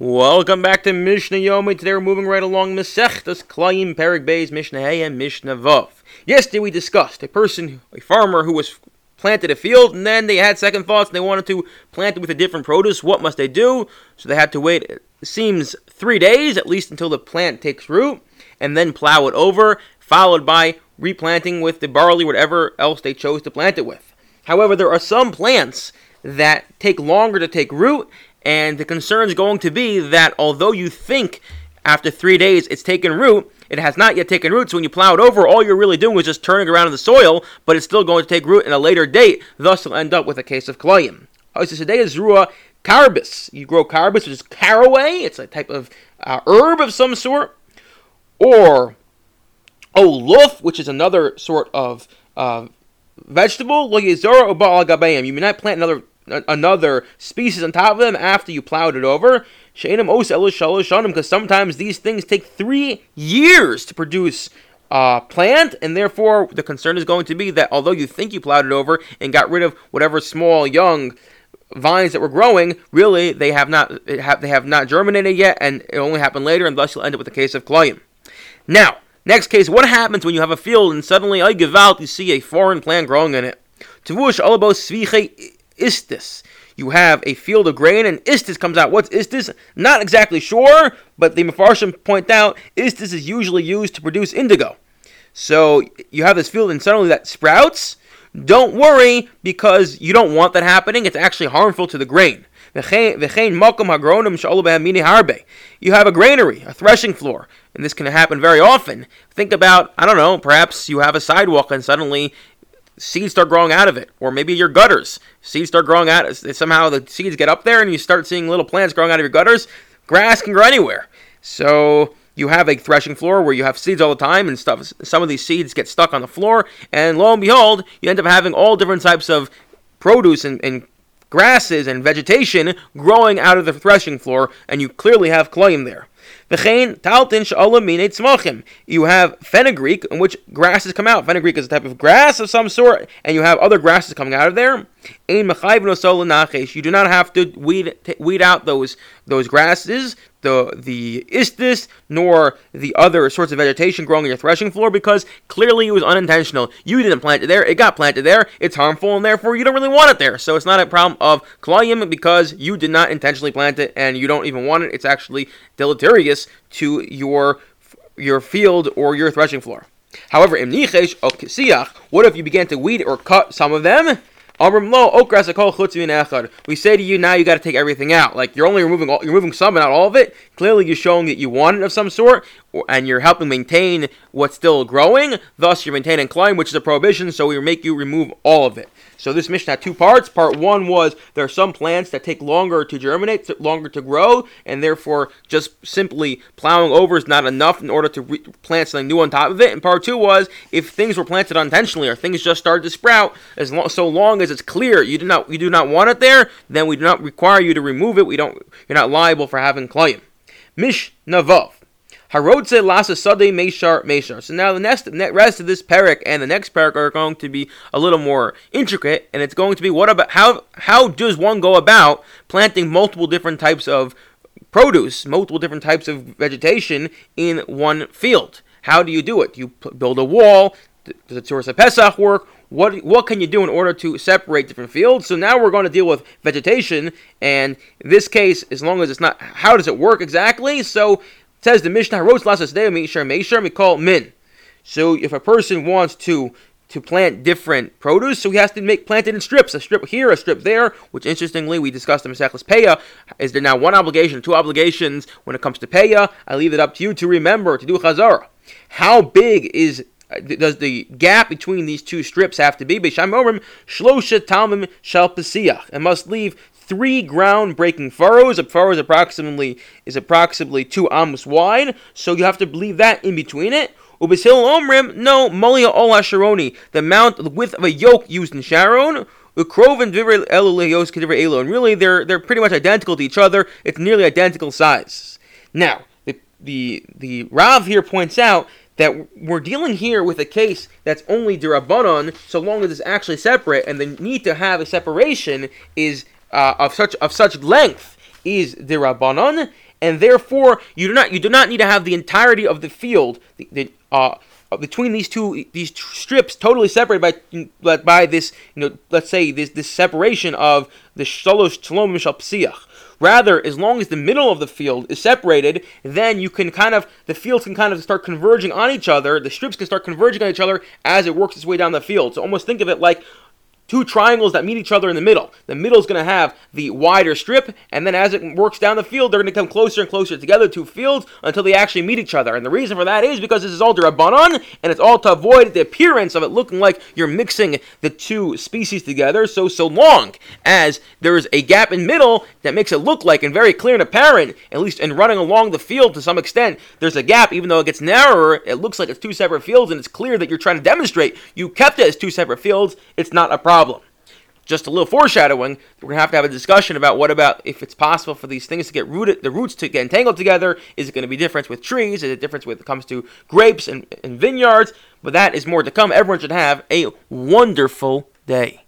Welcome back to Mishnah Yomi. Today we're moving right along Masechtas Klayim Perek Beis Mishnah Hey and Mishnah Vav. Yesterday we discussed a person, a farmer who was planted a field and then they had second thoughts and they wanted to plant it with a different produce. What must they do? So they had to wait, it seems, three days at least until the plant takes root and then plow it over, followed by replanting with the barley, whatever else they chose to plant it with. However, there are some plants that take longer to take root and the concern is going to be that although you think after three days it's taken root, it has not yet taken root. So when you plow it over, all you're really doing is just turning around in the soil, but it's still going to take root in a later date. Thus, you'll end up with a case of klayim. So today is rua carbis. You grow carbis, which is caraway. It's a type of uh, herb of some sort. Or oluf, which is another sort of uh, vegetable. You may not plant another another species on top of them after you plowed it over. Because sometimes these things take three years to produce uh, plant, and therefore the concern is going to be that although you think you plowed it over and got rid of whatever small young vines that were growing, really they have not have, they have not germinated yet, and it only happened later, and thus you'll end up with a case of klayim. Now, next case, what happens when you have a field and suddenly I give out you see a foreign plant growing in it? Tavush istis. You have a field of grain, and istis comes out. What's istis? Not exactly sure, but the Mefarshim point out istis is usually used to produce indigo. So you have this field, and suddenly that sprouts. Don't worry because you don't want that happening. It's actually harmful to the grain. You have a granary, a threshing floor, and this can happen very often. Think about, I don't know, perhaps you have a sidewalk and suddenly seeds start growing out of it, or maybe your gutters. Seeds start growing out. Somehow the seeds get up there, and you start seeing little plants growing out of your gutters. Grass can grow anywhere. So you have a threshing floor where you have seeds all the time, and stuff. Some of these seeds get stuck on the floor, and lo and behold, you end up having all different types of produce and, and grasses and vegetation growing out of the threshing floor, and you clearly have klayim there. V'chein. You have fenugreek, in which grasses come out. Fenugreek is a type of grass of some sort, and you have other grasses coming out of there. You do not have to weed weed out those those grasses the the istis nor the other sorts of vegetation growing on your threshing floor because clearly it was unintentional. You didn't plant it there; it got planted there. It's harmful, and therefore you don't really want it there. So it's not a problem of klayim because you did not intentionally plant it and you don't even want it. It's actually deleterious to your your field or your threshing floor. However, im nichesh what if you began to weed or cut some of them? We say to you now you got to take everything out. Like you're only removing all, you're removing some but not all of it. Clearly you're showing that you want it of some sort, and you're helping maintain what's still growing. Thus you're maintaining klayim, which is a prohibition. So we make you remove all of it. So this mission had two parts. Part one was there are some plants that take longer to germinate, longer to grow, and therefore just simply plowing over is not enough in order to re- plant something new on top of it. And part two was if things were planted unintentionally or things just started to sprout, as lo- so long as it's clear you do not you do not want it there, then we do not require you to remove it. We don't you're not liable for having klayim. Mishnah Vav. Harodze lasa sade meshar meshar. So now the next the rest of this perek and the next perek are going to be a little more intricate, and it's going to be what about how how does one go about planting multiple different types of produce, multiple different types of vegetation in one field? How do you do it? Do you build a wall? Does the Tzuras Pesach work? What what can you do in order to separate different fields? So now we're going to deal with vegetation, and this case, as long as it's not, how does it work exactly? So says the Mishnah, Rosh Lasas Deo Meisher Meisher, we call min. So if a person wants to to plant different produce, so he has to make plant it in strips, a strip here, a strip there, which interestingly we discussed in Masechus Peah. Is there now one obligation, two obligations when it comes to Peah? I leave it up to you to remember to do Chazara. How big is Uh, does the gap between these two strips have to be? Bisham Omrim Shlosha Talmim Shal It must leave three ground-breaking furrows. A furrow is approximately is approximately two amos wide, so you have to leave that in between it. Ubisil omrim, no, molia ol sharoni, the amount, the width of a yoke used in Sharon. Ukrov and elo, and really they're they're pretty much identical to each other. It's nearly identical size. Now, the the the Rav here points out that we're dealing here with a case that's only derabanan, so long as it's actually separate, and the need to have a separation is uh, of such of such length is derabanan, and therefore you do not you do not need to have the entirety of the field the, the uh, between these two these strips totally separated by by this you know let's say this this separation of the shalosh shalom mishapsiach. Rather, as long as the middle of the field is separated, then you can kind of the fields can kind of start converging on each other. The strips can start converging on each other as it works its way down the field. So almost think of it like two triangles that meet each other in the middle. The middle is going to have the wider strip, and then as it works down the field, they're going to come closer and closer together, two fields, until they actually meet each other. And the reason for that is because this is all derabanan, and it's all to avoid the appearance of it looking like you're mixing the two species together. So, so long as there is a gap in middle that makes it look like, and very clear and apparent, at least in running along the field to some extent, there's a gap, even though it gets narrower, it looks like it's two separate fields, and it's clear that you're trying to demonstrate you kept it as two separate fields. It's not a problem problem. Just a little foreshadowing. We're gonna have to have a discussion about what about if it's possible for these things to get rooted, the roots to get entangled together. Is it going to be different with trees? Is it different when it comes to grapes and, and vineyards? But that is more to come. Everyone should have a wonderful day.